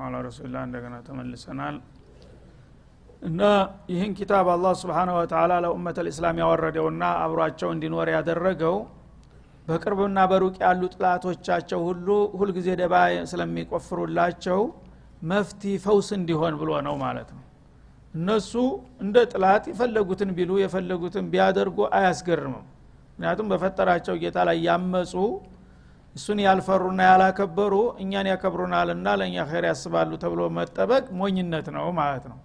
አላ ረሱሊላህ እንደገና ተመልሰናል። እና ይህን ኪታብ አላህ ስብሓነ ወተላ ለኡመት ልእስላም ያወረደውና አብሯቸው እንዲኖር ያደረገው በቅርብና በሩቅ ያሉ ጥላቶቻቸው ሁሉ ሁልጊዜ ደባ ስለሚቆፍሩላቸው መፍቲ ፈውስ እንዲሆን ብሎ ነው ማለት ነው። እነሱ እንደ ጥላት የፈለጉትን ቢሉ የፈለጉትን ቢያደርጉ አያስገርምም። ምክንያቱም በፈጠራቸው ጌታ ላይ ያመፁ እሱን ያልፈሩና ያላከበሩ እኛን ያከብሩናልና ለእኛ ኸይር ያስባሉ ተብሎ መጠበቅ ሞኝነት ነው ማለት ነው።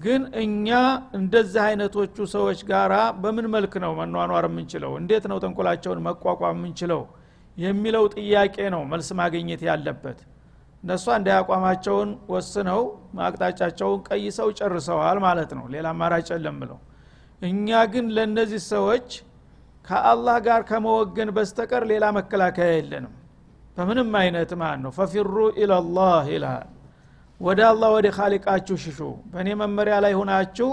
ግን እኛ እንደዚህ አይነቶቹ ሰዎች ጋራ በምን መልክ ነው መኗኗር የምንችለው? እንዴት ነው ተንኮላቸውን መቋቋም የምንችለው? የሚለው ጥያቄ ነው መልስ ማግኘት ያለበት። እነሱ አንድ አቋማቸውን ወስነው አቅጣጫቸውን ቀይሰው ጨርሰዋል ማለት ነው። ሌላ አማራጭ የለም ብለው። እኛ ግን ለእነዚህ ሰዎች ከአላህ ጋር ከመወገን በስተቀር ሌላ መከላከያ የለንም። በምንም አይነት ማለት ነው? ፈፊሩ ኢላላህ ይልሃል። ወደ አላህ ወደ ካሊቃችሁ ሽሹ። በእኔ መመሪያ ላይ ሁናችሁ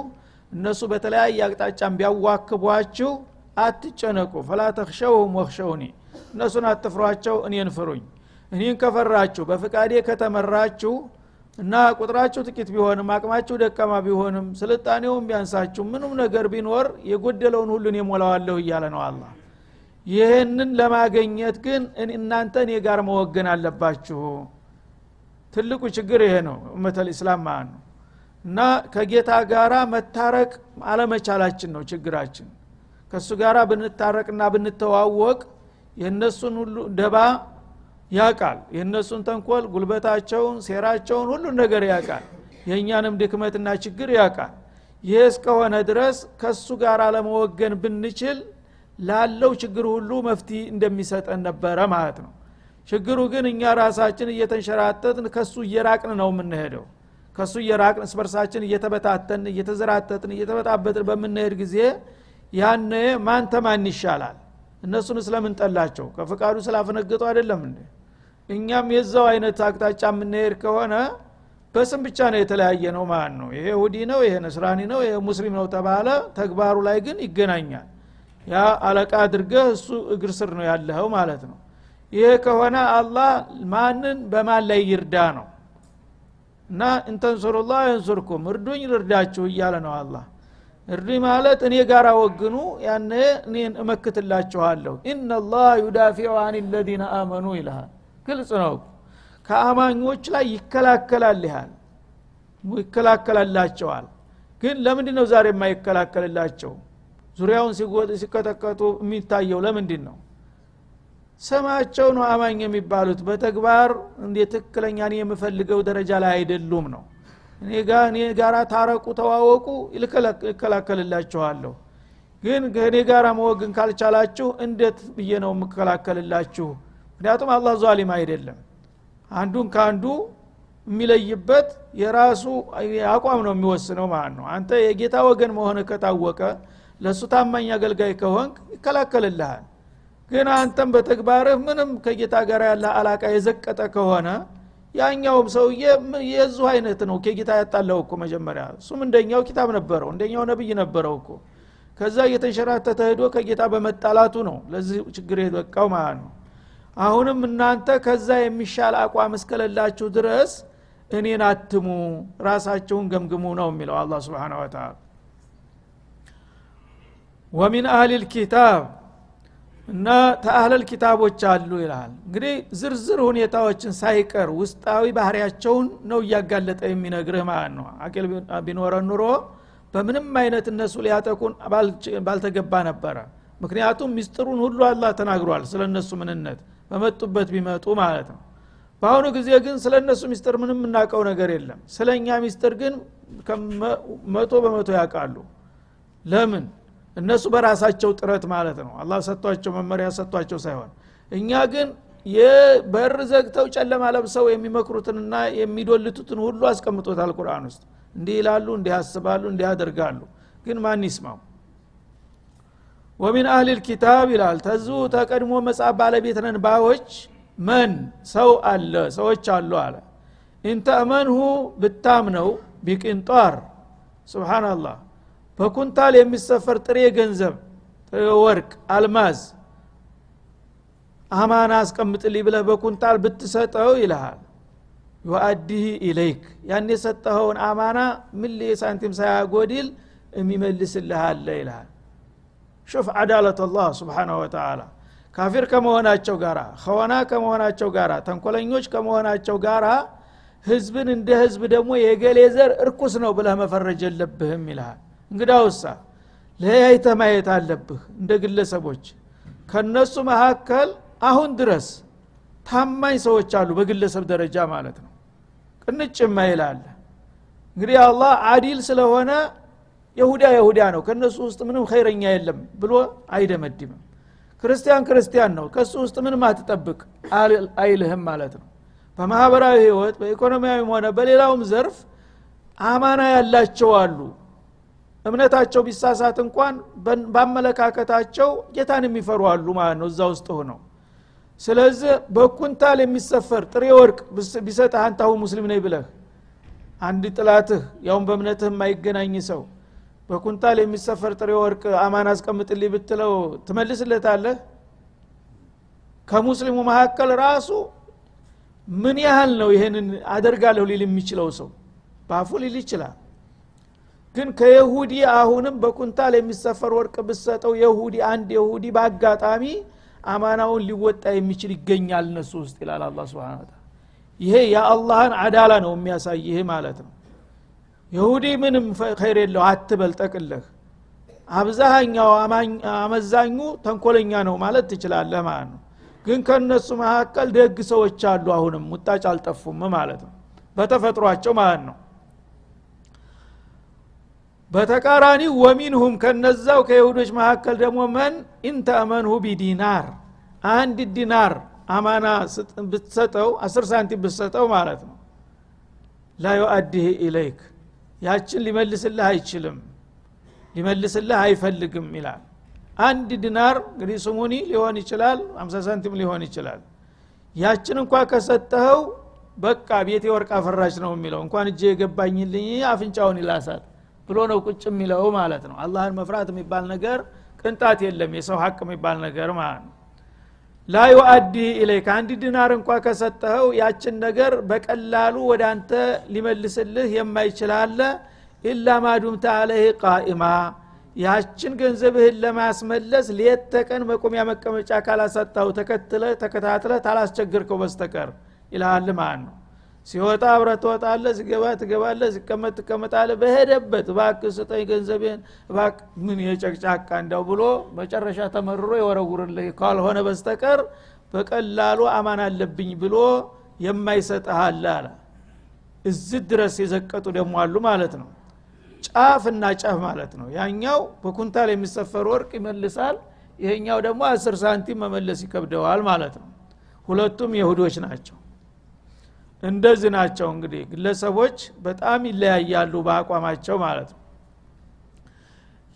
እነሱ በተለያየ አቅጣጫን ቢያዋክቧችሁ አትጨነቁ። ፈላ ተክሸውም ወክሸውኒ እነሱን አትፍሯቸው እኔን ፍሩኝ። እኔን ከፈራችሁ በፍቃዴ ከተመራችሁ እና ቁጥራችሁ ጥቂት ቢሆንም አቅማችሁ ደካማ ቢሆንም ስልጣኔውም ቢያንሳችሁ ምንም ነገር ቢኖር የጎደለውን ሁሉን የሞላዋለሁ እያለ ነው አላ ይህንን ለማገኘት ግን እናንተ እኔ ጋር መወገን አለባችሁ። ትልቁ ችግር ይሄ ነው እመተል ኢስላም ማለት ነው። እና ከጌታ ጋራ መታረቅ አለመቻላችን ነው ችግራችን። ከእሱ ጋራ ብንታረቅና ብንተዋወቅ የእነሱን ሁሉ ደባ ያቃል የእነሱን ተንኮል ጉልበታቸውን ሴራቸውን ሁሉን ነገር ያቃል የእኛንም ድክመትና ችግር ያቃል ይህ እስከሆነ ድረስ ከሱ ጋር ለመወገን ብንችል ላለው ችግር ሁሉ መፍቲ እንደሚሰጠን ነበረ ማለት ነው። ችግሩ ግን እኛ ራሳችን እየተንሸራተትን ከሱ እየራቅን ነው የምንሄደው። ከሱ እየራቅን እስበርሳችን እየተበታተን እየተዘራተትን እየተበጣበጥን በምንሄድ ጊዜ ያነ ማን ተማን ይሻላል? እነሱን ስለምንጠላቸው ከፍቃዱ ስላፈነገጡ አይደለም እንዴ እኛም የዛው አይነት አቅጣጫ የምንሄድ ከሆነ በስም ብቻ ነው የተለያየ ነው ማለት ነው። ይሄ ሁዲ ነው ይሄ ነስራኒ ነው ይሄ ሙስሊም ነው ተባለ። ተግባሩ ላይ ግን ይገናኛል። ያ አለቃ አድርገህ እሱ እግር ስር ነው ያለኸው ማለት ነው። ይሄ ከሆነ አላህ ማንን በማን ላይ ይርዳ ነው? እና እንተንሱሩላህ የንሱርኩም እርዱኝ ልርዳችሁ እያለ ነው አላህ። እርዱኝ ማለት እኔ ጋር ወግኑ ያነ እኔን እመክትላችኋለሁ። ኢነላህ ዩዳፊዑ አን ለዚነ አመኑ ይልሃል ግልጽ ነው። ከአማኞች ላይ ይከላከላል ይሃል ይከላከላላቸዋል። ግን ለምንድ ነው ዛሬ የማይከላከልላቸው? ዙሪያውን ሲቀጠቀጡ የሚታየው ለምንድን ነው ስማቸው ነው አማኝ የሚባሉት። በተግባር እንደ ትክክለኛ የምፈልገው ደረጃ ላይ አይደሉም ነው። እኔ ጋራ ታረቁ ተዋወቁ ይከላከልላችኋለሁ ግን ከእኔ ጋር መወግን ካልቻላችሁ እንዴት ብዬ ነው የምከላከልላችሁ ምክንያቱም አላህ ዟሊም አይደለም። አንዱን ከአንዱ የሚለይበት የራሱ አቋም ነው የሚወስነው ማለት ነው። አንተ የጌታ ወገን መሆን ከታወቀ ለእሱ ታማኝ አገልጋይ ከሆንክ ይከላከልልሃል። ግን አንተም በተግባርህ ምንም ከጌታ ጋር ያለ አላቃ የዘቀጠ ከሆነ ያኛውም ሰውዬ የዙ አይነት ነው? ከጌታ ያጣለው እኮ መጀመሪያ። እሱም እንደኛው ኪታብ ነበረው እንደኛው ነብይ ነበረው እኮ። ከዛ እየተንሸራተተ ሄዶ ከጌታ በመጣላቱ ነው ለዚህ ችግር የበቃው ማለት ነው አሁንም እናንተ ከዛ የሚሻል አቋም እስከሌላችሁ ድረስ እኔን አትሙ ራሳቸውን ገምግሙ ነው የሚለው አላ ስብን ወተላ ወሚን አህሊል ኪታብ እና ተአህለል ኪታቦች አሉ ይልሃል እንግዲህ ዝርዝር ሁኔታዎችን ሳይቀር ውስጣዊ ባህሪያቸውን ነው እያጋለጠ የሚነግርህ ማለት ነው። አቂል ቢኖረ ኑሮ በምንም አይነት እነሱ ሊያጠቁን ባልተገባ ነበረ ምክንያቱም ሚስጥሩን ሁሉ አላህ ተናግሯል ስለ እነሱ ምንነት በመጡበት ቢመጡ ማለት ነው። በአሁኑ ጊዜ ግን ስለ እነሱ ሚስጥር ምንም የምናውቀው ነገር የለም። ስለ እኛ ሚስጥር ግን መቶ በመቶ ያውቃሉ። ለምን? እነሱ በራሳቸው ጥረት ማለት ነው። አላህ ሰጥቷቸው መመሪያ ሰጥቷቸው ሳይሆን። እኛ ግን የበር ዘግተው ጨለማ ለብሰው የሚመክሩትንና የሚዶልቱትን ሁሉ አስቀምጦታል ቁርአን ውስጥ። እንዲህ ይላሉ እንዲህ ያስባሉ እንዲህ ያደርጋሉ። ግን ማን ይስማው ወሚን አህሊል ኪታብ ይላል። ተዙ ተቀድሞ መጽሐፍ ባለቤት ነን ባዎች መን ሰው አለ ሰዎች አሉ አለ። ኢንተእመንሁ ብታምነው ቢቅንጧር ስብናላህ በኩንታል የሚሰፈር ጥሬ ገንዘብ ወርቅ አልማዝ አማና አስቀምጥልኝ ብለህ በኩንታል ብትሰጠው ይልሃል። يؤده إليك። ያን የሰጠኸውን አማና ምን ሳንቲም ሳያጎድል የሚመልስልህ አለ ይልሃል شوف عدالة الله سبحانه وتعالى ካፊር ከመሆናቸው ጋራ ከሆና ከመሆናቸው ጋራ ተንኮለኞች ከመሆናቸው ጋራ ህዝብን እንደ ህዝብ ደግሞ የገሌ ዘር እርኩስ ነው ብለህ መፈረጅ የለብህም ይልሃል። እንግዲያውስ ለያይተህ ማየት አለብህ እንደ ግለሰቦች። ከነሱ መካከል አሁን ድረስ ታማኝ ሰዎች አሉ በግለሰብ ደረጃ ማለት ነው። ቅንጭ ማይላለ እንግዲህ አላህ አዲል ስለሆነ የሁዳ የሁዳ ነው። ከእነሱ ውስጥ ምንም ኸይረኛ የለም ብሎ አይደመድምም። ክርስቲያን ክርስቲያን ነው። ከእሱ ውስጥ ምንም አትጠብቅ አይልህም ማለት ነው። በማህበራዊ ህይወት በኢኮኖሚያዊም ሆነ በሌላውም ዘርፍ አማና ያላቸው አሉ። እምነታቸው ቢሳሳት እንኳን በአመለካከታቸው ጌታን የሚፈሩ አሉ ማለት ነው። እዛ ውስጥ ሆነው ስለዚህ በኩንታል የሚሰፈር ጥሬ ወርቅ ቢሰጥህ አንታሁ ሙስሊም ነኝ ብለህ አንድ ጥላትህ ያውን በእምነትህ የማይገናኝ ሰው በኩንታል የሚሰፈር ጥሬ ወርቅ አማን አስቀምጥልኝ ብትለው ትመልስለታለህ? ከሙስሊሙ መካከል ራሱ ምን ያህል ነው ይሄንን አደርጋለሁ ሊል የሚችለው ሰው? በአፉ ሊል ይችላል። ግን ከየሁዲ አሁንም በኩንታል የሚሰፈር ወርቅ ብሰጠው የሁዲ አንድ የሁዲ በአጋጣሚ አማናውን ሊወጣ የሚችል ይገኛል እነሱ ውስጥ ይላል አላ ስብን ይሄ የአላህን አዳላ ነው የሚያሳይ ይህ ማለት ነው ይሁዲ ምንም ኸይር የለው አትበል ጠቅለህ አብዛኛው አመዛኙ ተንኮለኛ ነው ማለት ትችላለህ ማለት ነው። ግን ከእነሱ መካከል ደግ ሰዎች አሉ አሁንም ሙጣጭ አልጠፉም ማለት ነው። በተፈጥሯቸው ማለት ነው። በተቃራኒ ومنهم ከነዛው ከይሁዶች መካከል ደግሞ من إن تأمنه بدينار አንድ ዲናር አማና ብትሰጠው አስር ሳንቲም ብትሰጠው ማለት ነው። لا إليك ያችን ሊመልስልህ አይችልም ሊመልስልህ አይፈልግም ይላል። አንድ ዲናር እንግዲህ ስሙኒ ሊሆን ይችላል አምሳ ሳንቲም ሊሆን ይችላል። ያችን እንኳ ከሰጠኸው በቃ ቤቴ ወርቅ አፈራች ነው የሚለው እንኳን እጄ የገባኝልኝ አፍንጫውን ይላሳል ብሎ ነው ቁጭ የሚለው ማለት ነው። አላህን መፍራት የሚባል ነገር ቅንጣት የለም የሰው ሀቅ የሚባል ነገር ማለት ነው لا يؤده إليك አንድ ዲናር እንኳ ከሰጠኸው ያችን ነገር በቀላሉ ወደ አንተ ሊመልስልህ የማይችል إلا ما دمت عليه قائما። ያችን ገንዘብህን ለማስመለስ ሌት ተቀን መቆሚያ መቀመጫ ካላሳጣኸው ተከትለህ ተከታትለህ ታላስቸገርከው በስተቀር ይልሃል ማለት ነው ሲወጣ አብረ ትወጣለ ሲገባ ትገባለ ሲቀመጥ ትቀመጣለ በሄደበት እባክ ስጠኝ ገንዘቤን እባክ ምን የጨቅጫቃ እንዳው ብሎ መጨረሻ ተመርሮ የወረውርልህ። ካልሆነ በስተቀር በቀላሉ አማን አለብኝ ብሎ የማይሰጥሃለ አለ እዚህ ድረስ የዘቀጡ ደግሞ አሉ ማለት ነው። ጫፍና ጫፍ ማለት ነው። ያኛው በኩንታል የሚሰፈር ወርቅ ይመልሳል ይሄኛው ደግሞ አስር ሳንቲም መመለስ ይከብደዋል ማለት ነው። ሁለቱም የሁዶች ናቸው እንደዚህ ናቸው እንግዲህ ግለሰቦች በጣም ይለያያሉ በአቋማቸው ማለት ነው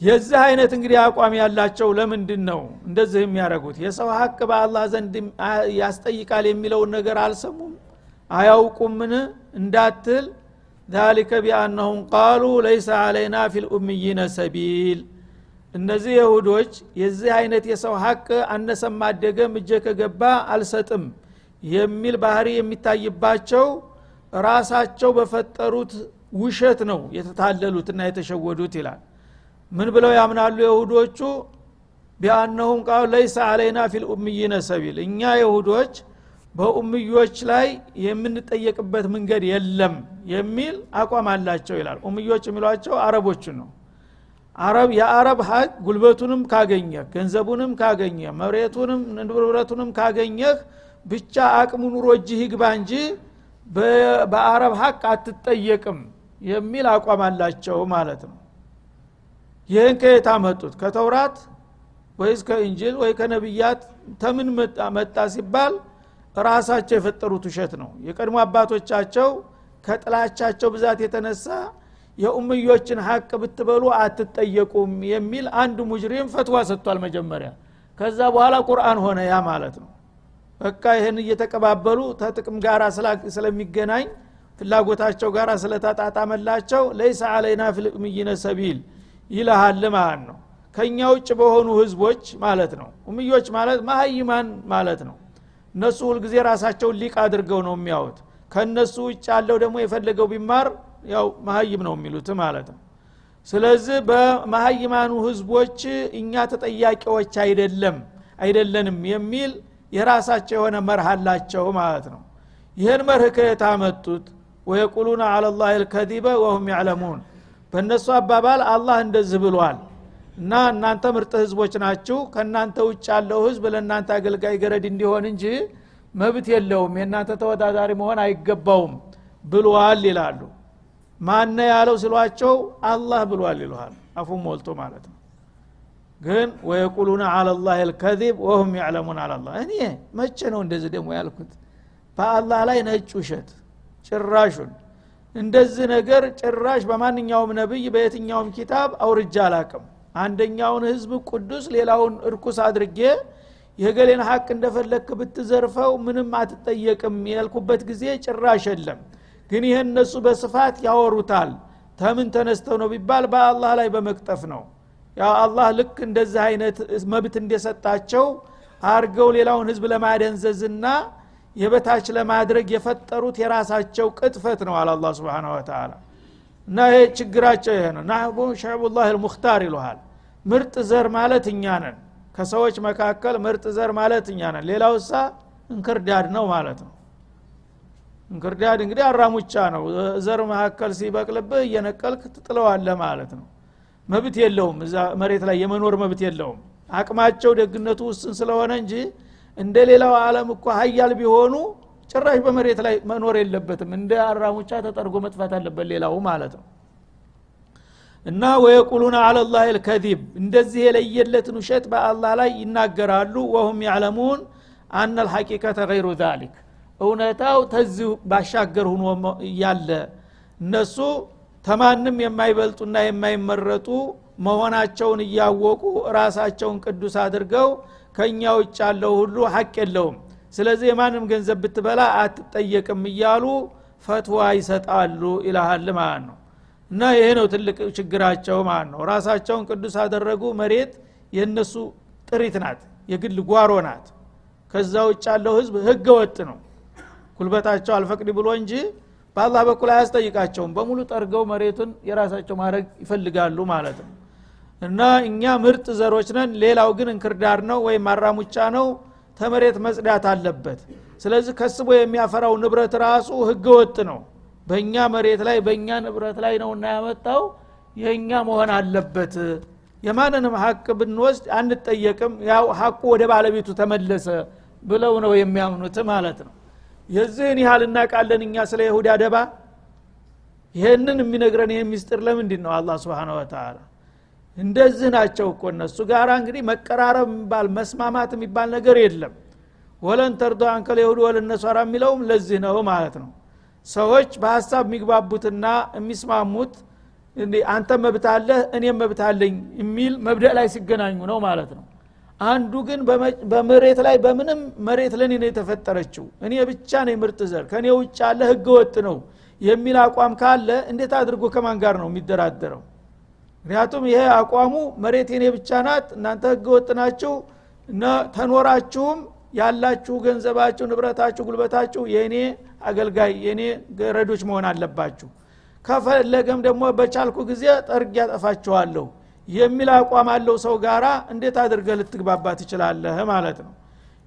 የዚህ አይነት እንግዲህ አቋም ያላቸው ለምንድን ነው እንደዚህ የሚያደርጉት የሰው ሀቅ በአላህ ዘንድ ያስጠይቃል የሚለውን ነገር አልሰሙም አያውቁምን እንዳትል ذلك بأنهم قالوا ليس علينا في الأميين سبيل እነዚህ የሁዶች የዚህ አይነት የሰው ሀቅ አነሰም አደገም እጀ ከገባ አልሰጥም የሚል ባህሪ የሚታይባቸው ራሳቸው በፈጠሩት ውሸት ነው የተታለሉትና የተሸወዱት ይላል። ምን ብለው ያምናሉ የሁዶቹ ቢአነሁም ቃሉ ለይሰ አለይና ፊልኡምይነ ሰቢል። እኛ የሁዶች በኡምዮች ላይ የምንጠየቅበት መንገድ የለም የሚል አቋም አላቸው ይላል። ኡምዮች የሚሏቸው አረቦችን ነው። አረብ የአረብ ሀቅ ጉልበቱንም ካገኘህ ገንዘቡንም ካገኘህ መሬቱንም ንብረቱንም ካገኘህ ብቻ አቅሙ ኑሮ እጅህ ይግባ እንጂ በአረብ ሀቅ አትጠየቅም የሚል አቋም አላቸው ማለት ነው። ይህን ከየት አመጡት? ከተውራት ወይስ ከእንጅል ወይ ከነቢያት? ተምን መጣ ሲባል ራሳቸው የፈጠሩት ውሸት ነው። የቀድሞ አባቶቻቸው ከጥላቻቸው ብዛት የተነሳ የኡምዮችን ሀቅ ብትበሉ አትጠየቁም የሚል አንድ ሙጅሪም ፈትዋ ሰጥቷል መጀመሪያ። ከዛ በኋላ ቁርአን ሆነ ያ ማለት ነው በቃ ይህን እየተቀባበሉ ተጥቅም ጋር ስለሚገናኝ ፍላጎታቸው ጋር ስለተጣጣመላቸው ለይሰ አለይና ፊልእምይነ ሰቢል ይልሃል ማለት ነው። ከእኛ ውጭ በሆኑ ህዝቦች ማለት ነው። ኡምዮች ማለት ማሀይማን ማለት ነው። እነሱ ሁልጊዜ ራሳቸውን ሊቅ አድርገው ነው የሚያዩት። ከነሱ ውጭ ያለው ደግሞ የፈለገው ቢማር ያው መሀይም ነው የሚሉት ማለት ነው። ስለዚህ በመሀይማኑ ህዝቦች እኛ ተጠያቂዎች አይደለም አይደለንም የሚል የራሳቸው የሆነ መርህ አላቸው ማለት ነው። ይህን መርህ ከየት አመጡት? ወየቁሉነ አለላህ ልከዚበ ወሁም ያዕለሙን። በእነሱ አባባል አላህ እንደዚህ ብሏል። እና እናንተ ምርጥ ህዝቦች ናችሁ ከእናንተ ውጭ ያለው ህዝብ ለእናንተ አገልጋይ ገረድ እንዲሆን እንጂ መብት የለውም የእናንተ ተወዳዳሪ መሆን አይገባውም ብሏል ይላሉ። ማነ ያለው ሲሏቸው አላህ ብሏል ይልሃል አፉ ሞልቶ ማለት ነው ግን ወየቁሉነ አለላህ ልከዚብ ወሁም ያዕለሙን አላላ እኔ መቼ ነው እንደዚህ ደግሞ ያልኩት? በአላህ ላይ ነጭ ውሸት ጭራሹን። እንደዚህ ነገር ጭራሽ በማንኛውም ነብይ በየትኛውም ኪታብ አውርጃ አላቅም። አንደኛውን ህዝብ ቅዱስ ሌላውን እርኩስ አድርጌ የገሌን ሀቅ እንደፈለክ ብትዘርፈው ምንም አትጠየቅም ያልኩበት ጊዜ ጭራሽ የለም። ግን ይህ እነሱ በስፋት ያወሩታል። ተምን ተነስተው ነው ቢባል በአላህ ላይ በመቅጠፍ ነው ያ አላህ ልክ እንደዚህ አይነት መብት እንደሰጣቸው አርገው ሌላውን ህዝብ ለማደንዘዝና የበታች ለማድረግ የፈጠሩት የራሳቸው ቅጥፈት ነው አለ አላ ስብን ወተላ እና ይሄ ችግራቸው ይሄ ነው። ናህቡ ሸዕቡላህ ልሙክታር ይሉሃል። ምርጥ ዘር ማለት እኛ ነን። ከሰዎች መካከል ምርጥ ዘር ማለት እኛ ነን። ሌላው እሳ እንክርዳድ ነው ማለት ነው። እንክርዳድ እንግዲህ አራሙቻ ነው። ዘር መካከል ሲበቅልብህ እየነቀልክ ትጥለዋለ ማለት ነው መብት የለውም። እዛ መሬት ላይ የመኖር መብት የለውም። አቅማቸው ደግነቱ ውስን ስለሆነ እንጂ እንደ ሌላው አለም እኮ ሀያል ቢሆኑ ጭራሽ በመሬት ላይ መኖር የለበትም። እንደ አራሙቻ ተጠርጎ መጥፋት አለበት ሌላው ማለት ነው። እና ወየቁሉነ አለላህ ልከዚብ እንደዚህ የለየለትን ውሸት በአላህ ላይ ይናገራሉ። ወሁም ያዕለሙን አነ ልሐቂቀተ ገይሩ ዛሊክ እውነታው ተዚሁ ባሻገር ሁኖ እያለ እነሱ ተማንም የማይበልጡና የማይመረጡ መሆናቸውን እያወቁ ራሳቸውን ቅዱስ አድርገው ከእኛ ውጭ ያለው ሁሉ ሀቅ የለውም። ስለዚህ የማንም ገንዘብ ብትበላ አትጠየቅም እያሉ ፈትዋ ይሰጣሉ ይልሃል ማለት ነው። እና ይሄ ነው ትልቅ ችግራቸው ማለት ነው። ራሳቸውን ቅዱስ አደረጉ መሬት የእነሱ ጥሪት ናት የግል ጓሮ ናት። ከዛ ውጭ ያለው ህዝብ ህገ ወጥ ነው። ጉልበታቸው አልፈቅድ ብሎ እንጂ በአላህ በኩል አያስጠይቃቸውም። በሙሉ ጠርገው መሬቱን የራሳቸው ማድረግ ይፈልጋሉ ማለት ነው። እና እኛ ምርጥ ዘሮች ነን ሌላው ግን እንክርዳር ነው ወይም አራሙቻ ነው ተመሬት መጽዳት አለበት። ስለዚህ ከስቦ የሚያፈራው ንብረት ራሱ ህገ ወጥ ነው። በእኛ መሬት ላይ በእኛ ንብረት ላይ ነው እና ያመጣው የእኛ መሆን አለበት። የማንንም ሀቅ ብንወስድ አንጠየቅም። ያው ሀቁ ወደ ባለቤቱ ተመለሰ ብለው ነው የሚያምኑት ማለት ነው የዚህን ያህል እናቃለን እኛ ስለ ይሁዳ ደባ? ይህንን የሚነግረን ይህ ሚስጥር ለምንድን ነው? አላ ስብን ወተላ እንደዚህ ናቸው እኮ እነሱ ጋር እንግዲህ መቀራረብ የሚባል መስማማት የሚባል ነገር የለም። ወለን ተርዶ አንከል የሁድ ወለነሷራ የሚለውም ለዚህ ነው ማለት ነው። ሰዎች በሀሳብ የሚግባቡትና የሚስማሙት አንተ መብት እኔም መብት አለኝ የሚል መብደእ ላይ ሲገናኙ ነው ማለት ነው አንዱ ግን በመሬት ላይ በምንም መሬት ለኔ ነው የተፈጠረችው። እኔ ብቻ ነኝ ምርጥ ዘር ከእኔ ውጭ ያለ ህገ ወጥ ነው የሚል አቋም ካለ እንዴት አድርጎ ከማን ጋር ነው የሚደራደረው? ምክንያቱም ይሄ አቋሙ መሬት የኔ ብቻ ናት እናንተ ህገ ወጥ ናችሁ ተኖራችሁም ያላችሁ ገንዘባችሁ ንብረታችሁ ጉልበታችሁ የእኔ አገልጋይ የእኔ ገረዶች መሆን አለባችሁ። ከፈለገም ደግሞ በቻልኩ ጊዜ ጠርግ ያጠፋችኋለሁ የሚል አቋም አለው ሰው ጋራ እንዴት አድርገ ልትግባባ ትችላለህ ማለት ነው።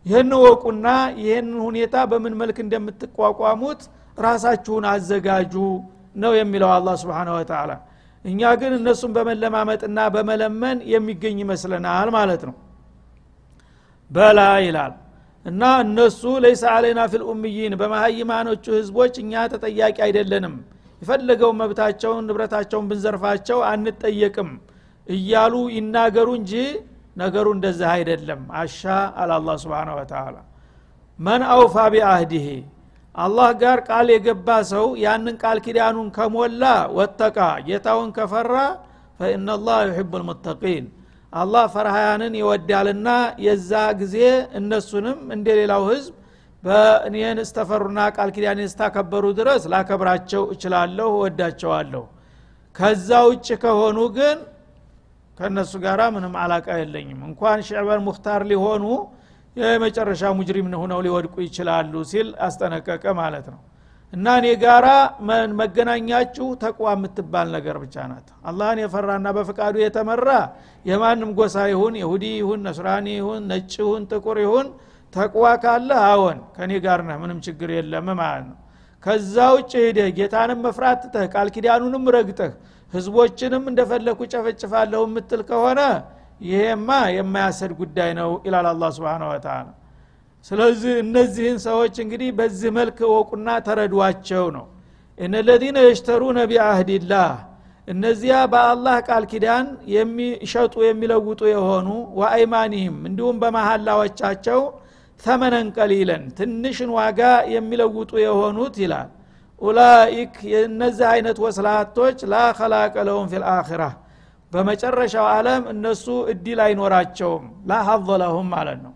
ይህን ወቁና ይህን ሁኔታ በምን መልክ እንደምትቋቋሙት ራሳችሁን አዘጋጁ ነው የሚለው አላ ስብን ወተላ እኛ ግን እነሱን በመለማመጥና በመለመን የሚገኝ ይመስለናል ማለት ነው። በላ ይላል። እና እነሱ ለይሰ አለይና ፊል ኡምይን ህዝቦች እኛ ተጠያቂ አይደለንም። የፈለገው መብታቸውን ንብረታቸውን ብንዘርፋቸው አንጠየቅም እያሉ ይናገሩ እንጂ ነገሩ እንደዚህ አይደለም። አሻ አለ አላ ስብን ወተላ መን አውፋ ቢአህዲህ አላህ ጋር ቃል የገባ ሰው ያንን ቃል ኪዳኑን ከሞላ ወተቃ ጌታውን ከፈራ ፈኢናላህ ዩሕቡ ልሙተቂን አላህ ፈርሃያንን ይወዳልና የዛ ጊዜ እነሱንም እንደ ሌላው ህዝብ በእኔን እስተፈሩና ቃል ኪዳን እስታከበሩ ድረስ ላከብራቸው እችላለሁ እወዳቸዋለሁ። ከዛ ውጭ ከሆኑ ግን ከእነሱ ጋር ምንም አላቃ የለኝም። እንኳን ሽዕበን ሙክታር ሊሆኑ የመጨረሻ ሙጅሪም ሆነው ሊወድቁ ይችላሉ ሲል አስጠነቀቀ ማለት ነው። እና እኔ ጋራ መገናኛችሁ ተቅዋ የምትባል ነገር ብቻ ናት። አላህን የፈራና በፍቃዱ የተመራ የማንም ጎሳ ይሁን ይሁዲ ይሁን ነስራኒ ይሁን ነጭ ይሁን ጥቁር ይሁን ተቅዋ ካለ አዎን ከኔ ጋር ነህ ምንም ችግር የለም ማለት ነው። ከዛ ውጭ ሄደህ ጌታንም መፍራት ትተህ ቃል ኪዳኑንም ረግጠህ ህዝቦችንም እንደፈለኩ ጨፈጭፋለሁ የምትል ከሆነ ይሄማ የማያሰድ ጉዳይ ነው ይላል አላ ስብን ወተላ ስለዚህ እነዚህን ሰዎች እንግዲህ በዚህ መልክ እወቁና ተረዷቸው ነው። እነለዚነ የሽተሩነ ቢአህድላህ እነዚያ በአላህ ቃል ኪዳን የሚሸጡ የሚለውጡ የሆኑ ወአይማኒህም እንዲሁም በመሐላዎቻቸው ተመነን ቀሊለን ትንሽን ዋጋ የሚለውጡ የሆኑት ይላል ኡላኢክ የእነዚህ አይነት ወስላቶች ላ ከላቀ ለሁም ፊልአኺራ በመጨረሻው ዓለም እነሱ እድል አይኖራቸውም። ላ ለሁም ማለት ነው።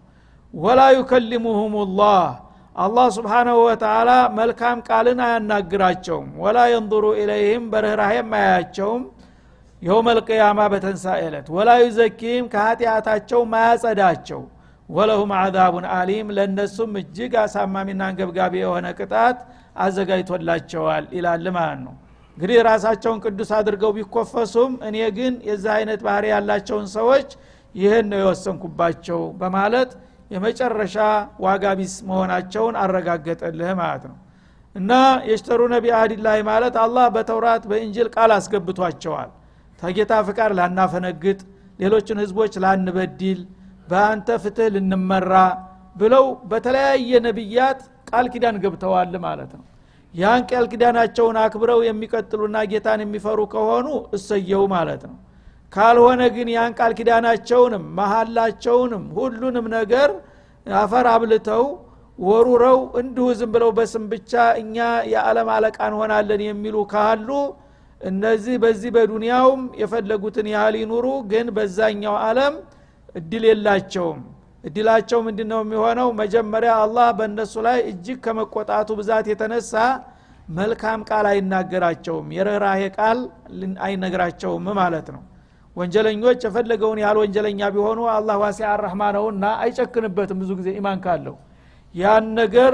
ወላ ዩከሊሙሁም ላህ አላህ ስብሓናሁ ወተላ መልካም ቃልን አያናግራቸውም። ወላ የንظሩ ኢለይህም በርኅራሄም አያያቸውም። የውም ልቅያማ በተንሳኤ ዕለት። ወላ ዩዘኪህም ከኃጢአታቸው ማያጸዳቸው ወለሁም አዛቡን አሊም ለእነሱም እጅግ አሳማሚና አንገብጋቢ የሆነ ቅጣት አዘጋጅቶላቸዋል ይላል ማለት ነው። እንግዲህ ራሳቸውን ቅዱስ አድርገው ቢኮፈሱም እኔ ግን የዛ አይነት ባህሪ ያላቸውን ሰዎች ይህን ነው የወሰንኩባቸው በማለት የመጨረሻ ዋጋ ቢስ መሆናቸውን አረጋገጠልህ ማለት ነው። እና የሽተሩ ነቢ አህዲላህ ማለት አላህ በተውራት በእንጅል ቃል አስገብቷቸዋል። ተጌታ ፍቃድ ላናፈነግጥ ሌሎችን ህዝቦች ላንበድል በአንተ ፍትህ ልንመራ ብለው በተለያየ ነቢያት ቃል ኪዳን ገብተዋል ማለት ነው። ያን ቃል ኪዳናቸውን አክብረው የሚቀጥሉና ጌታን የሚፈሩ ከሆኑ እሰየው ማለት ነው። ካልሆነ ግን ያን ቃል ኪዳናቸውንም መሀላቸውንም ሁሉንም ነገር አፈር አብልተው ወሩረው እንዲሁ ዝም ብለው በስም ብቻ እኛ የዓለም አለቃ እንሆናለን የሚሉ ካሉ እነዚህ በዚህ በዱንያውም የፈለጉትን ያህል ይኑሩ። ግን በዛኛው አለም እድል የላቸውም። እድላቸው ምንድ ነው የሚሆነው? መጀመሪያ አላህ በእነሱ ላይ እጅግ ከመቆጣቱ ብዛት የተነሳ መልካም ቃል አይናገራቸውም። የርኅራሄ ቃል አይነግራቸውም ማለት ነው። ወንጀለኞች የፈለገውን ያህል ወንጀለኛ ቢሆኑ አላህ ዋሲ አራህማ ነውና አይጨክንበትም። ብዙ ጊዜ ኢማን ካለው ያን ነገር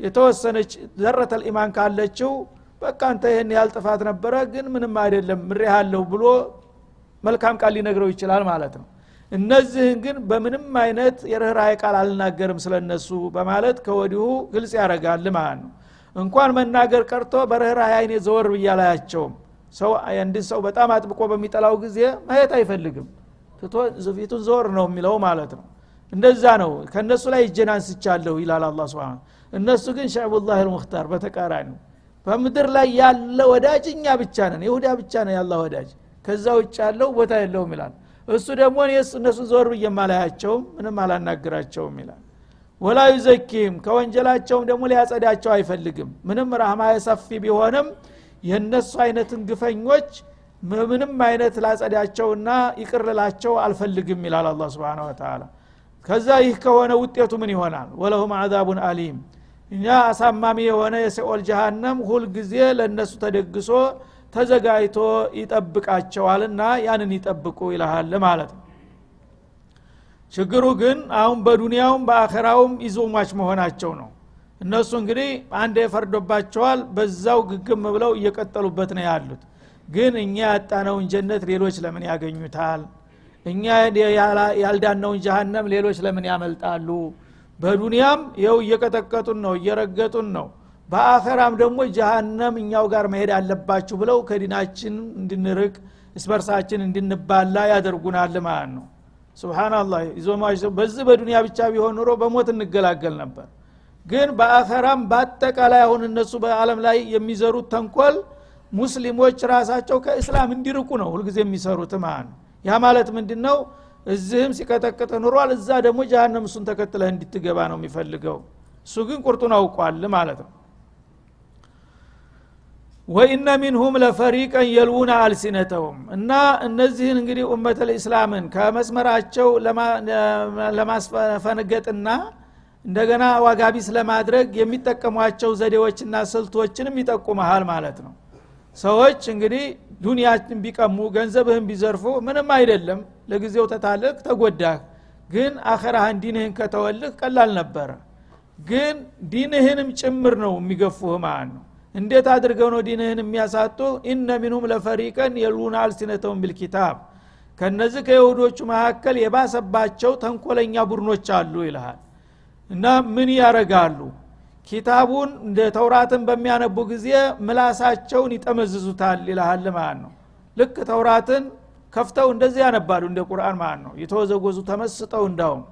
የተወሰነች ዘረተል ኢማን ካለችው በቃ አንተ ይህን ያህል ጥፋት ነበረ ግን ምንም አይደለም ምሬሃለሁ ብሎ መልካም ቃል ሊነግረው ይችላል ማለት ነው እነዚህን ግን በምንም አይነት የርኅራኄ ቃል አልናገርም ስለነሱ በማለት ከወዲሁ ግልጽ ያደርጋል ማለት ነው። እንኳን መናገር ቀርቶ በርኅራኄ አይኔ ዘወር ብያላያቸውም ሰው አንድን ሰው በጣም አጥብቆ በሚጠላው ጊዜ ማየት አይፈልግም። ትቶ ፊቱን ዘወር ነው የሚለው ማለት ነው። እንደዛ ነው። ከእነሱ ላይ እጄን አንስቻለሁ ይላል አላ ስብን እነሱ ግን ሸዕቡላህ ልሙክታር በተቃራኒው በምድር ላይ ያለ ወዳጅ እኛ ብቻ ነን። ይሁዳ ብቻ ነው ያላ ወዳጅ። ከዛ ውጭ ያለው ቦታ የለውም ይላል እሱ ደግሞ እነሱን ዘወር ብየማላያቸውም ምንም አላናግራቸውም ይላል። ወላ ዩዘኪም ከወንጀላቸውም ደግሞ ሊያጸዳቸው አይፈልግም። ምንም ራህማ ሰፊ ቢሆንም የእነሱ አይነትን ግፈኞች ምንም አይነት ላጸዳቸውና ይቅርላቸው አልፈልግም ይላል አላ ስብን ወተላ ከዛ ይህ ከሆነ ውጤቱ ምን ይሆናል? ወለሁም አዛቡን አሊም። እኛ አሳማሚ የሆነ የሲኦል ጀሃነም ሁልጊዜ ለእነሱ ተደግሶ ተዘጋጅቶ ይጠብቃቸዋልና ያንን ይጠብቁ ይልሃል ማለት ነው። ችግሩ ግን አሁን በዱንያውም በአኸራውም ይዞሟች መሆናቸው ነው። እነሱ እንግዲህ አንድ የፈርዶባቸዋል በዛው ግግም ብለው እየቀጠሉበት ነው ያሉት። ግን እኛ ያጣነውን ጀነት ሌሎች ለምን ያገኙታል? እኛ ያልዳነውን ጀሃነም ሌሎች ለምን ያመልጣሉ? በዱንያም ይኸው እየቀጠቀጡን ነው እየረገጡን ነው በአኸራም ደግሞ ጀሃነም እኛው ጋር መሄድ አለባችሁ ብለው ከዲናችን እንድንርቅ እስበርሳችን እንድንባላ ያደርጉናል ማለት ነው። ስብናላህ በዚህ በዱንያ ብቻ ቢሆን ኑሮ በሞት እንገላገል ነበር። ግን በአኸራም በአጠቃላይ አሁን እነሱ በአለም ላይ የሚዘሩት ተንኮል ሙስሊሞች ራሳቸው ከእስላም እንዲርቁ ነው ሁልጊዜ የሚሰሩት ማለት ነው። ያ ማለት ምንድን ነው እዚህም ሲቀጠቅጥ ኑሯል እዛ ደግሞ ጃሃንም እሱን ተከትለህ እንድትገባ ነው የሚፈልገው። እሱ ግን ቁርጡን አውቋል ማለት ነው ወኢነ ሚንሁም ለፈሪቀን የልውነ አልሲነተውም። እና እነዚህን እንግዲህ ኡመት ልእስላምን ከመስመራቸው ለማስፈነገጥና እንደገና ዋጋቢስ ለማድረግ የሚጠቀሟቸው ዘዴዎችና ስልቶችንም ይጠቁመሃል ማለት ነው። ሰዎች እንግዲህ ዱንያችን ቢቀሙ ገንዘብህን ቢዘርፉ ምንም አይደለም። ለጊዜው ተታልቅ ተጎዳህ። ግን አኸራህን ዲንህን ከተወልህ ቀላል ነበረ። ግን ዲንህንም ጭምር ነው የሚገፉህ ማለት ነው እንዴት አድርገው ነው ዲንህን የሚያሳጡ? ኢነ ሚንሁም ለፈሪቀን የሉና አልሲነተውን ቢልኪታብ። ከነዚህ ከይሁዶቹ መካከል የባሰባቸው ተንኮለኛ ቡድኖች አሉ ይልሃል። እና ምን ያረጋሉ? ኪታቡን እንደ ተውራትን በሚያነቡ ጊዜ ምላሳቸውን ይጠመዝዙታል ይልሃል ማለት ነው። ልክ ተውራትን ከፍተው እንደዚህ ያነባሉ እንደ ቁርአን ማለት ነው። የተወዘወዙ ተመስጠው እንዳውም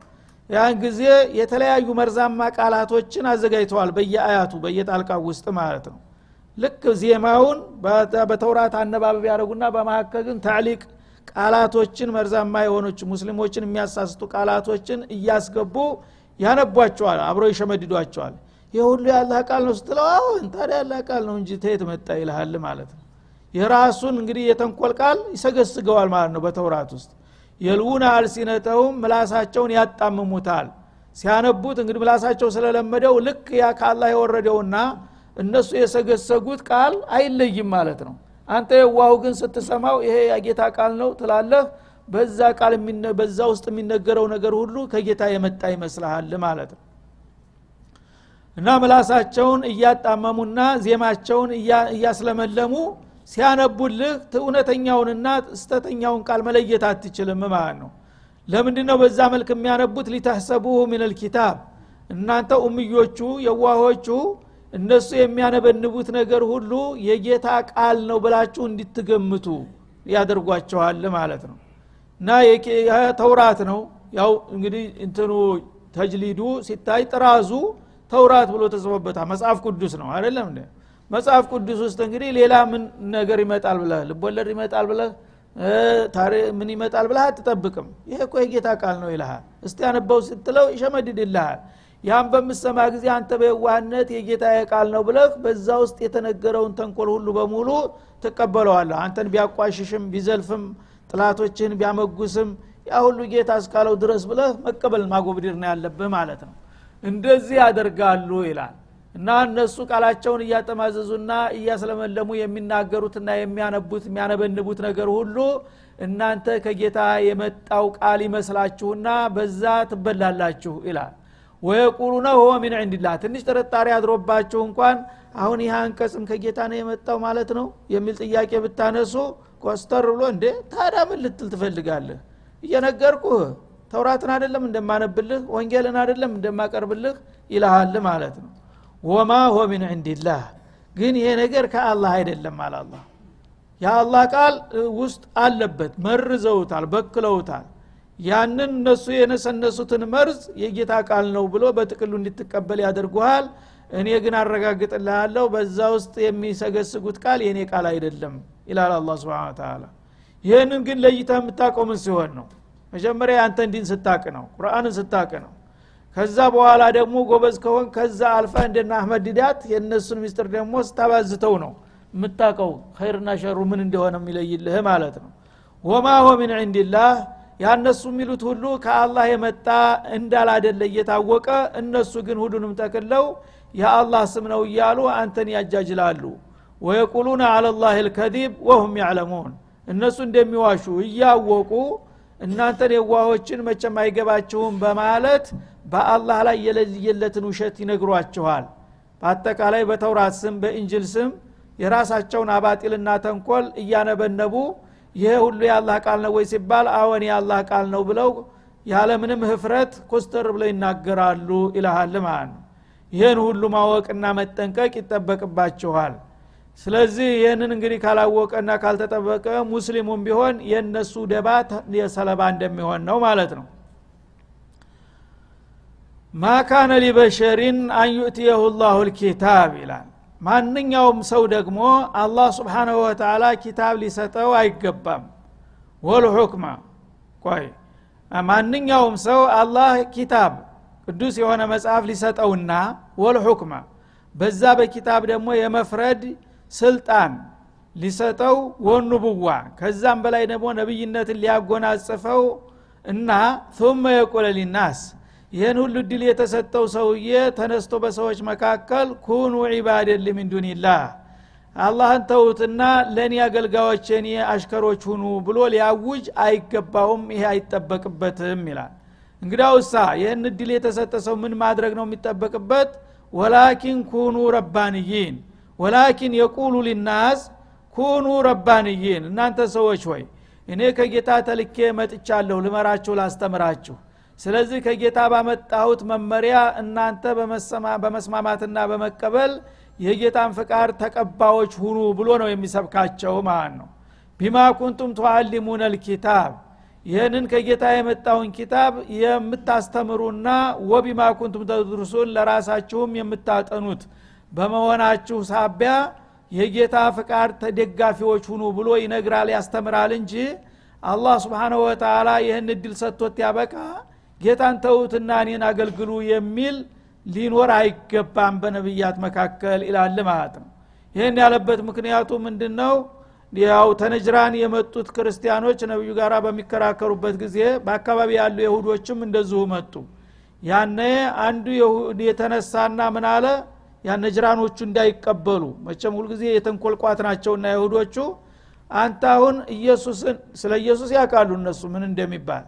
ያን ጊዜ የተለያዩ መርዛማ ቃላቶችን አዘጋጅተዋል በየአያቱ በየጣልቃው ውስጥ ማለት ነው ልክ ዜማውን በተውራት አነባበብ ያደረጉና በመካከል ግን ታዕሊቅ ቃላቶችን መርዛማ የሆኖች ሙስሊሞችን የሚያሳስቱ ቃላቶችን እያስገቡ ያነቧቸዋል አብረው ይሸመድዷቸዋል። ይህ ሁሉ ያላህ ቃል ነው ስትለው አሁን ታዲያ ያላህ ቃል ነው እንጂ ተየት መጣ ይልሃል ማለት ነው። የራሱን እንግዲህ የተንኮል ቃል ይሰገስገዋል ማለት ነው በተውራት ውስጥ። የልውና አልሲነተውም ምላሳቸውን ያጣምሙታል። ሲያነቡት እንግዲህ ምላሳቸው ስለለመደው ልክ ያ ከአላህ የወረደውና እነሱ የሰገሰጉት ቃል አይለይም ማለት ነው። አንተ የዋሁ ግን ስትሰማው ይሄ የጌታ ቃል ነው ትላለህ። በዛ ቃል በዛ ውስጥ የሚነገረው ነገር ሁሉ ከጌታ የመጣ ይመስልሃል ማለት ነው። እና ምላሳቸውን እያጣመሙና ዜማቸውን እያስለመለሙ ሲያነቡልህ እውነተኛውንና ስተተኛውን ቃል መለየት አትችልም ማለት ነው። ለምንድ ነው በዛ መልክ የሚያነቡት? ሊተሕሰቡሁ ምን ልኪታብ እናንተ ኡምዮቹ የዋሆቹ እነሱ የሚያነበንቡት ነገር ሁሉ የጌታ ቃል ነው ብላችሁ እንድትገምቱ ያደርጓቸዋል ማለት ነው። እና ተውራት ነው። ያው እንግዲህ እንትኑ ተጅሊዱ ሲታይ ጥራዙ ተውራት ብሎ ተጽፎበታል። መጽሐፍ ቅዱስ ነው አይደለም መጽሐፍ ቅዱስ ውስጥ እንግዲህ ሌላ ምን ነገር ይመጣል ብለህ ልቦለድ ይመጣል ብለህ ምን ይመጣል ብለህ አትጠብቅም። ይሄ እኮ የጌታ ቃል ነው ይልሃል። እስቲ ያነበው ስትለው ይሸመድድልሃል ያን በምሰማ ጊዜ አንተ በየዋህነት የጌታ ቃል ነው ብለህ በዛ ውስጥ የተነገረውን ተንኮል ሁሉ በሙሉ ትቀበለዋለህ። አንተን ቢያቋሽሽም ቢዘልፍም ጥላቶችን ቢያመጉስም ያ ሁሉ ጌታ እስካለው ድረስ ብለህ መቀበል ማጎብድር ነው ያለብህ ማለት ነው። እንደዚህ ያደርጋሉ ይላል። እና እነሱ ቃላቸውን እያጠማዘዙና እያስለመለሙ የሚናገሩትና የሚያነቡት የሚያነበንቡት ነገር ሁሉ እናንተ ከጌታ የመጣው ቃል ይመስላችሁና በዛ ትበላላችሁ ይላል ወየቁሉነ ሆ ሚን ዕንድላህ ትንሽ ጥርጣሬ አድሮባችሁ እንኳን አሁን ይህ አንቀጽም ከጌታ ነው የመጣው ማለት ነው የሚል ጥያቄ ብታነሱ ኮስተር ብሎ እንዴ ታዲያ ምን ልትል ትፈልጋለህ? እየነገርኩህ ተውራትን አይደለም እንደማነብልህ ወንጌልን አይደለም እንደማቀርብልህ ይልሃል ማለት ነው። ወማ ሆ ሚን ዕንድላህ ግን ይሄ ነገር ከአላህ አይደለም አለ አላ የአላህ ቃል ውስጥ አለበት። መርዘውታል በክለውታል ያንን እነሱ የነሰነሱትን መርዝ የጌታ ቃል ነው ብሎ በጥቅሉ እንድትቀበል ያደርጉሃል። እኔ ግን አረጋግጥልሃለሁ በዛ ውስጥ የሚሰገስጉት ቃል የእኔ ቃል አይደለም ይላል الله سبحانه وتعالى ይህንን ግን ለይተህ የምታውቀው ምን ሲሆን ነው። መጀመሪያ የአንተን ዲን ስታቅ ነው ቁርአንን ስታቅ ነው። ከዛ በኋላ ደግሞ ጎበዝ ከሆንክ ከዛ አልፈህ እንደነ አህመድ ዲዳት የእነሱን ሚስጥር ደግሞ ስታባዝተው ነው የምታቀው ኸይርና ሸሩ ምን እንደሆነ የሚለይልህ ማለት ነው። وما هو من عند الله ያነሱ የሚሉት ሁሉ ከአላህ የመጣ እንዳላደለ እየታወቀ እነሱ ግን ሁሉንም ጠቅለው የአላህ ስም ነው እያሉ አንተን ያጃጅላሉ። ወየቁሉነ አለላህ ልከዚብ ወሁም ያዕለሙን። እነሱ እንደሚዋሹ እያወቁ እናንተን የዋሆችን መቸም አይገባችሁም በማለት በአላህ ላይ የለየለትን ውሸት ይነግሯችኋል። በአጠቃላይ በተውራት ስም በእንጅል ስም የራሳቸውን አባጢልና ተንኮል እያነበነቡ ይሄ ሁሉ የአላህ ቃል ነው ወይ ሲባል አዎን የአላህ ቃል ነው ብለው ያለምንም ህፍረት ኮስተር ብለው ይናገራሉ ይልሃል ማለት ነው። ይህን ሁሉ ማወቅና መጠንቀቅ ይጠበቅባችኋል። ስለዚህ ይህንን እንግዲህ ካላወቀና ካልተጠበቀ ሙስሊሙም ቢሆን የእነሱ ደባ የሰለባ እንደሚሆን ነው ማለት ነው። ማ ካነ ሊበሸሪን አን ዩእትየሁ ላሁ ልኪታብ ይላል ማንኛውም ሰው ደግሞ አላህ ስብሓናሁ ወተላ ኪታብ ሊሰጠው አይገባም። ወልሑክማ ቆይ ማንኛውም ሰው አላህ ኪታብ ቅዱስ የሆነ መጽሐፍ ሊሰጠውና ወልሑክማ በዛ በኪታብ ደግሞ የመፍረድ ስልጣን ሊሰጠው ወኑቡዋ ከዛም በላይ ደግሞ ነቢይነትን ሊያጎናጽፈው እና ثመ የቁለ ሊናስ ይህን ሁሉ ድል የተሰጠው ሰውዬ ተነስቶ በሰዎች መካከል ኩኑ ዒባደን ሊምን ዱኒላህ አላህን ተውትና ለእኔ አገልጋዮች እኔ አሽከሮች ሁኑ ብሎ ሊያውጅ አይገባውም ይሄ አይጠበቅበትም ይላል። እንግዳውሳ ይህን እድል የተሰጠ ሰው ምን ማድረግ ነው የሚጠበቅበት? ወላኪን ኩኑ ረባንይን ወላኪን የቁሉ ሊናስ ኩኑ ረባንይን። እናንተ ሰዎች ሆይ እኔ ከጌታ ተልኬ መጥቻለሁ ልመራችሁ ላስተምራችሁ ስለዚህ ከጌታ ባመጣሁት መመሪያ እናንተ በመስማማትና በመቀበል የጌታን ፍቃድ ተቀባዮች ሁኑ ብሎ ነው የሚሰብካቸው ማለት ነው። ቢማ ኩንቱም ቱአሊሙነ ልኪታብ። ይህንን ከጌታ የመጣውን ኪታብ የምታስተምሩና ወቢማ ኩንቱም ተድርሱን ለራሳችሁም የምታጠኑት። በመሆናችሁ ሳቢያ የጌታ ፍቃድ ተደጋፊዎች ሁኑ ብሎ ይነግራል ያስተምራል እንጂ አላህ ስብሓነሁ ወተላ ይህን እድል ሰጥቶት ያበቃ ጌታን ተዉትና እኔን አገልግሉ የሚል ሊኖር አይገባም በነቢያት መካከል ይላል ማለት ነው። ይህን ያለበት ምክንያቱ ምንድን ነው ያው ተነጅራን የመጡት ክርስቲያኖች ነቢዩ ጋር በሚከራከሩበት ጊዜ በአካባቢ ያሉ የሁዶችም እንደዚሁ መጡ። ያነ አንዱ የተነሳና ምን አለ? ያነጅራኖቹ እንዳይቀበሉ። መቸም ሁልጊዜ የተንኮልቋት ናቸውና የሁዶቹ አንተ አሁን ኢየሱስን ስለ ኢየሱስ ያውቃሉ እነሱ ምን እንደሚባል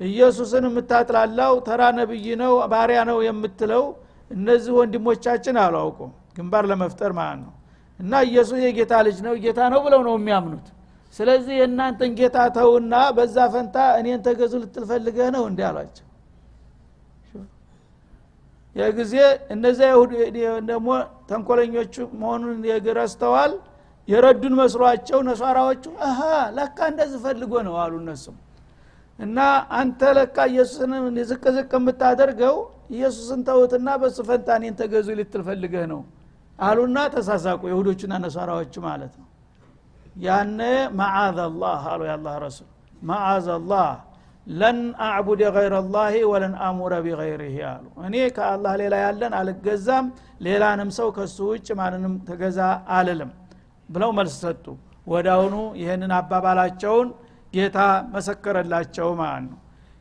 ኢየሱስን የምታጥላላው ተራ ነብይ ነው ባሪያ ነው የምትለው እነዚህ ወንድሞቻችን አላውቁም። ግንባር ለመፍጠር ማለት ነው። እና ኢየሱስ የጌታ ልጅ ነው ጌታ ነው ብለው ነው የሚያምኑት። ስለዚህ የእናንተን ጌታ ተውና በዛ ፈንታ እኔን ተገዙ ልትልፈልገህ ነው እንዲ አሏቸው። የጊዜ እነዚያ ደግሞ ተንኮለኞቹ መሆኑን ረስተዋል የረዱን መስሏቸው ነሷራዎቹ አሀ ለካ እንደዚህ ፈልጎ ነው አሉ እነሱም እና አንተ ለካ ኢየሱስን ዝቅ ዝቅ የምታደርገው ኢየሱስን ተውትና በሱ ተገዙ ልትል ፈልገህ ነው አሉና ተሳሳቁ የሁዶቹና ነሷራዎቹ ማለት ነው። ያነ መዓዝ አላህ አሉ የአላህ ረሱል። መዓዝ አላህ ለን አዕቡድ ገይረ ላህ ወለን አሙረ ቢገይርህ አሉ። እኔ ከአላህ ሌላ ያለን አልገዛም ሌላንም ሰው ከሱ ውጭ ማንንም ተገዛ አልልም ብለው መልስ ሰጡ። ወዳውኑ ይህንን አባባላቸውን ጌታ መሰከረላቸው ማለት ነው።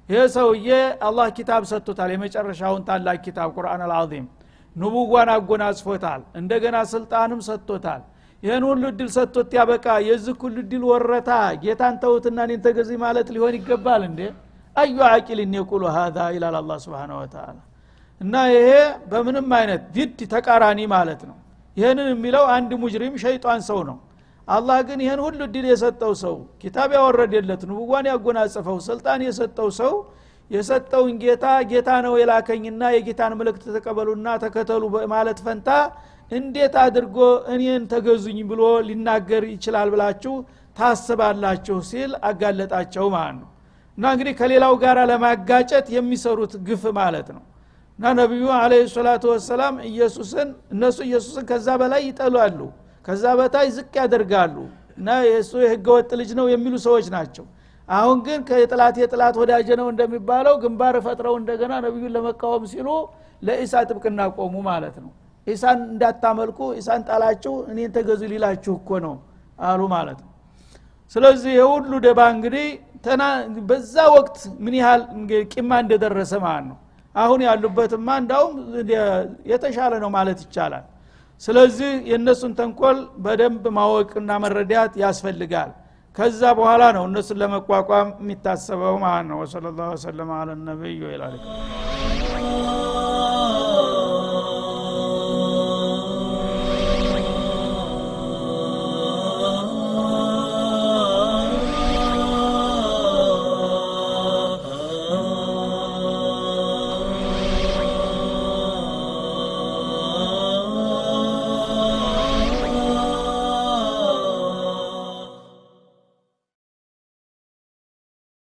ይህ ሰውዬ አላህ ኪታብ ሰጥቶታል። የመጨረሻውን ታላቅ ኪታብ ቁርአን አልዓዚም ንቡዋን አጎናጽፎታል። እንደገና ስልጣንም ሰጥቶታል። ይህን ሁሉ እድል ሰጥቶት ያበቃ። የዚህ ሁሉ እድል ወረታ። ጌታን ተውትና እኔን ተገዚ ማለት ሊሆን ይገባል እንዴ? አዩ አቂልን የቁሉ ሀዛ ይላል አላ ስብን ወተላ እና ይሄ በምንም አይነት ዲድ ተቃራኒ ማለት ነው። ይህንን የሚለው አንድ ሙጅሪም ሸይጣን ሰው ነው አላህ ግን ይህን ሁሉ እድል የሰጠው ሰው ኪታብ ያወረደለት ንቡዋን ያጎናጸፈው ስልጣን የሰጠው ሰው የሰጠውን ጌታ ጌታ ነው የላከኝና የጌታን ምልክት ተቀበሉና ተከተሉ ማለት ፈንታ እንዴት አድርጎ እኔን ተገዙኝ ብሎ ሊናገር ይችላል ብላችሁ ታስባላችሁ ሲል አጋለጣቸው ማለት ነው። እና እንግዲህ ከሌላው ጋር ለማጋጨት የሚሰሩት ግፍ ማለት ነው። እና ነቢዩ አለ ሰላቱ ወሰላም ኢየሱስን እነሱ ኢየሱስን ከዛ በላይ ይጠላሉ ከዛ በታይ ዝቅ ያደርጋሉ። እና የእሱ የህገወጥ ልጅ ነው የሚሉ ሰዎች ናቸው። አሁን ግን ከጥላት የጥላት ወዳጀ ነው እንደሚባለው ግንባር ፈጥረው እንደገና ነቢዩን ለመቃወም ሲሉ ለኢሳ ጥብቅና ቆሙ ማለት ነው። ኢሳን እንዳታመልኩ ኢሳን ጣላችሁ እኔን ተገዙ ሊላችሁ እኮ ነው አሉ ማለት ነው። ስለዚህ የሁሉ ደባ እንግዲህ በዛ ወቅት ምን ያህል ቂማ እንደደረሰ ማለት ነው። አሁን ያሉበትማ እንዳውም የተሻለ ነው ማለት ይቻላል ስለዚህ የእነሱን ተንኮል በደንብ ማወቅና መረዳት ያስፈልጋል። ከዛ በኋላ ነው እነሱን ለመቋቋም የሚታሰበው ማለት ነው። ወሰለ ላሁ ወሰለም አለ ነቢዩ